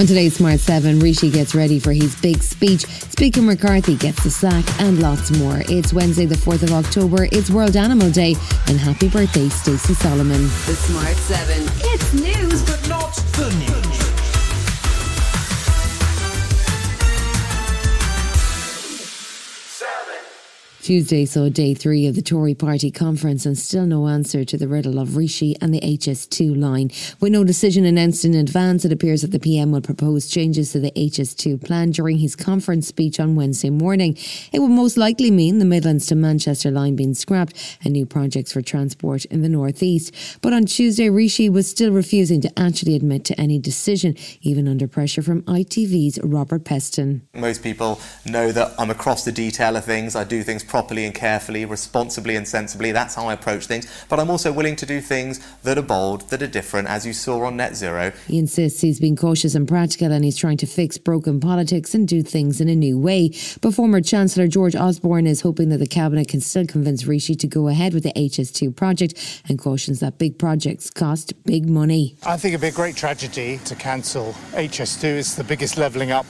On today's Smart 7, Rishi gets ready for his big speech. Speaker McCarthy gets the sack and lots more. It's Wednesday, the 4th of October. It's World Animal Day. And happy birthday, Stacey Solomon. The Smart 7. It's news, but not the news. Tuesday saw day three of the Tory party conference and still no answer to the riddle of Rishi and the HS2 line. With no decision announced in advance, it appears that the PM will propose changes to the HS2 plan during his conference speech on Wednesday morning. It would most likely mean the Midlands to Manchester line being scrapped and new projects for transport in the northeast. But on Tuesday, Rishi was still refusing to actually admit to any decision, even under pressure from ITV's Robert Peston. Most people know that I'm across the detail of things. I do things properly and carefully, responsibly and sensibly. That's how I approach things. But I'm also willing to do things that are bold, that are different, as you saw on Net Zero. He insists he's being cautious and practical and he's trying to fix broken politics and do things in a new way. But former Chancellor George Osborne is hoping that the Cabinet can still convince Rishi to go ahead with the HS2 project and cautions that big projects cost big money. I think it'd be a great tragedy to cancel HS2. It's the biggest levelling up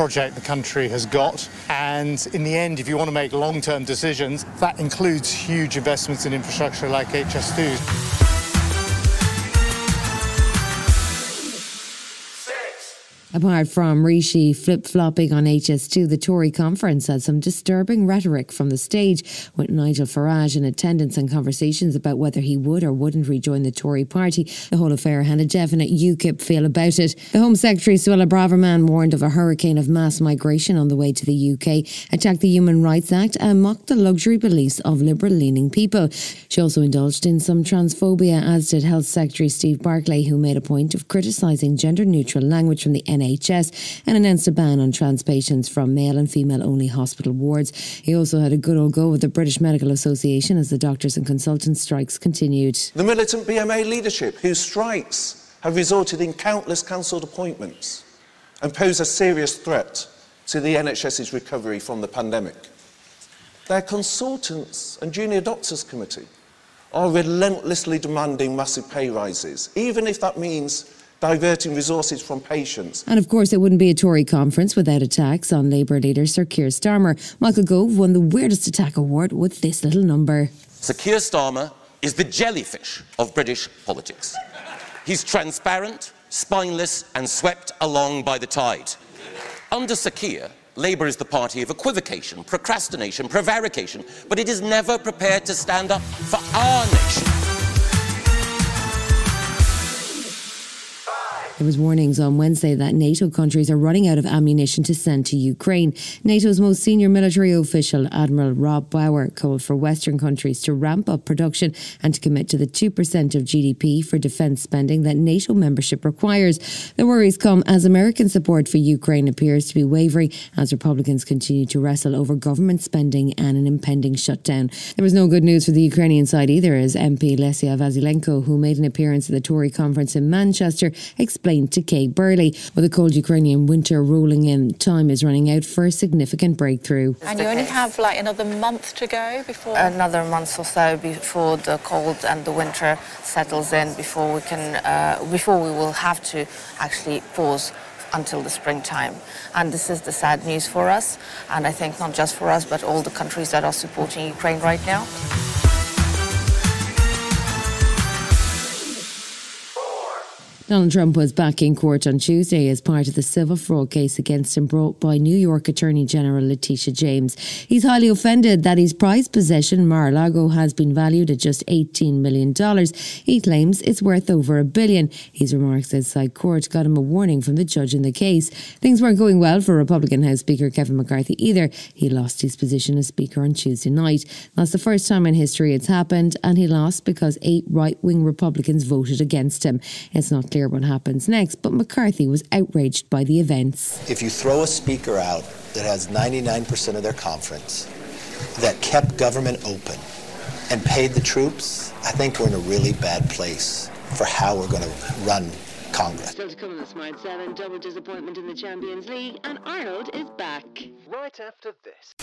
project the country has got. And in the end, if you want to make long term decisions, that includes huge investments in infrastructure like HS2. Apart from Rishi flip flopping on HS2, the Tory conference had some disturbing rhetoric from the stage, with Nigel Farage in attendance and conversations about whether he would or wouldn't rejoin the Tory party. The whole affair had a definite UKIP feel about it. The Home Secretary Suella Braverman warned of a hurricane of mass migration on the way to the UK, attacked the Human Rights Act, and mocked the luxury beliefs of liberal leaning people. She also indulged in some transphobia, as did Health Secretary Steve Barclay, who made a point of criticising gender neutral language from the NHS and announced a ban on trans patients from male and female only hospital wards. He also had a good old go with the British Medical Association as the doctors and consultants strikes continued. The militant BMA leadership, whose strikes have resulted in countless cancelled appointments and pose a serious threat to the NHS's recovery from the pandemic. Their consultants and junior doctors committee are relentlessly demanding massive pay rises, even if that means diverting resources from patients. And of course, it wouldn't be a Tory conference without attacks on Labour leader Sir Keir Starmer. Michael Gove won the Weirdest Attack Award with this little number. Sir Keir Starmer is the jellyfish of British politics. He's transparent, spineless, and swept along by the tide. Under Sir Keir, Labour is the party of equivocation, procrastination, prevarication, but it is never prepared to stand up for our nation. There was warnings on Wednesday that NATO countries are running out of ammunition to send to Ukraine. NATO's most senior military official, Admiral Rob Bauer, called for Western countries to ramp up production and to commit to the 2% of GDP for defence spending that NATO membership requires. The worries come as American support for Ukraine appears to be wavering as Republicans continue to wrestle over government spending and an impending shutdown. There was no good news for the Ukrainian side either, as MP Lesia Vasylenko, who made an appearance at the Tory conference in Manchester, explained to Kay Burley. With a cold Ukrainian winter rolling in, time is running out for a significant breakthrough. And you only have like another month to go before. Another month or so before the cold and the winter settles in, before we can, uh, before we will have to actually pause until the springtime. And this is the sad news for us, and I think not just for us, but all the countries that are supporting Ukraine right now. Donald Trump was back in court on Tuesday as part of the civil fraud case against him brought by New York Attorney General Letitia James. He's highly offended that his prized possession, Mar-a-Lago, has been valued at just $18 million. He claims it's worth over a billion. His remarks outside court got him a warning from the judge in the case. Things weren't going well for Republican House Speaker Kevin McCarthy either. He lost his position as Speaker on Tuesday night. That's the first time in history it's happened, and he lost because eight right-wing Republicans voted against him. It's not clear clear what happens next, but McCarthy was outraged by the events. If you throw a speaker out that has 99% of their conference, that kept government open, and paid the troops, I think we're in a really bad place for how we're going to run Congress. Still to come on the Smart 7, double disappointment in the Champions League, and Arnold is back. Right after this.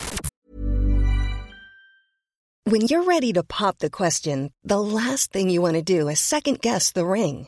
When you're ready to pop the question, the last thing you want to do is second guess the ring.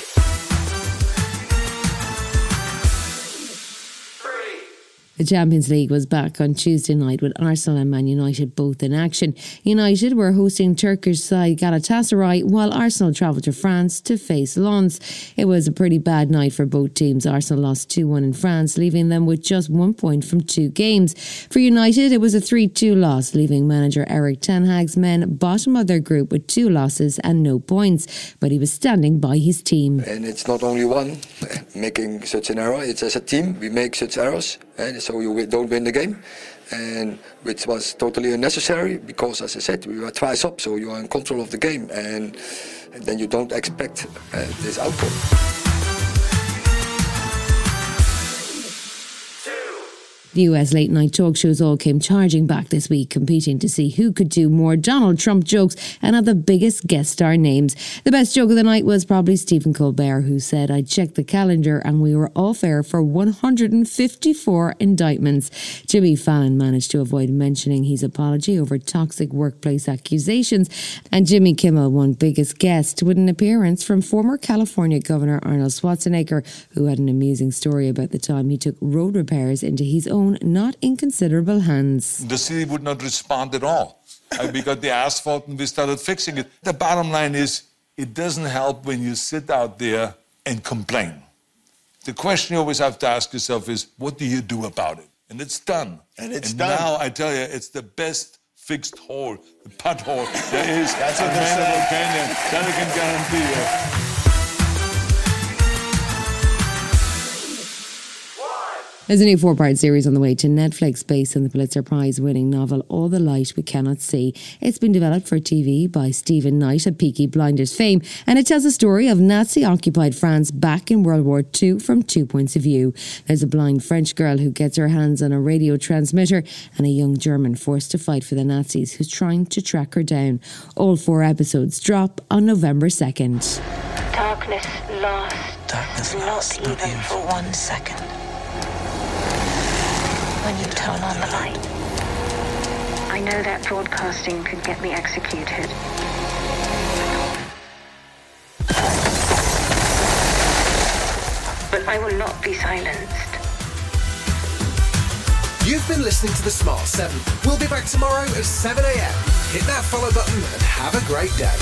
The Champions League was back on Tuesday night with Arsenal and Man United both in action. United were hosting Turkish side Galatasaray while Arsenal travelled to France to face Lens. It was a pretty bad night for both teams. Arsenal lost 2 1 in France, leaving them with just one point from two games. For United, it was a 3 2 loss, leaving manager Erik Ten Hag's men bottom of their group with two losses and no points. But he was standing by his team. And it's not only one making such an error, it's as a team we make such errors. And so you don't win the game, and which was totally unnecessary because, as I said, we were twice up, so you are in control of the game, and, and then you don't expect uh, this outcome. The US late night talk shows all came charging back this week, competing to see who could do more Donald Trump jokes and have the biggest guest star names. The best joke of the night was probably Stephen Colbert, who said, I checked the calendar and we were off air for 154 indictments. Jimmy Fallon managed to avoid mentioning his apology over toxic workplace accusations, and Jimmy Kimmel won biggest guest with an appearance from former California Governor Arnold Schwarzenegger, who had an amusing story about the time he took road repairs into his own own not inconsiderable hands. The city would not respond at all. Uh, we got the asphalt and we started fixing it. The bottom line is, it doesn't help when you sit out there and complain. The question you always have to ask yourself is, what do you do about it? And it's done. And it's and done. now I tell you, it's the best fixed hole, the pothole there is. That's what they say. Canyon. That I can guarantee you. There's a new four part series on the way to Netflix based on the Pulitzer Prize winning novel All the Light We Cannot See. It's been developed for TV by Steven Knight of Peaky Blinders fame, and it tells the story of Nazi occupied France back in World War II from two points of view. There's a blind French girl who gets her hands on a radio transmitter, and a young German forced to fight for the Nazis who's trying to track her down. All four episodes drop on November 2nd. Darkness lost. Darkness lost, not even for one second when you turn on the light. I know that broadcasting could get me executed. But I will not be silenced. You've been listening to The Smart 7. We'll be back tomorrow at 7 a.m. Hit that follow button and have a great day.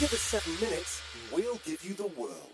Give us seven minutes, we'll give you the world.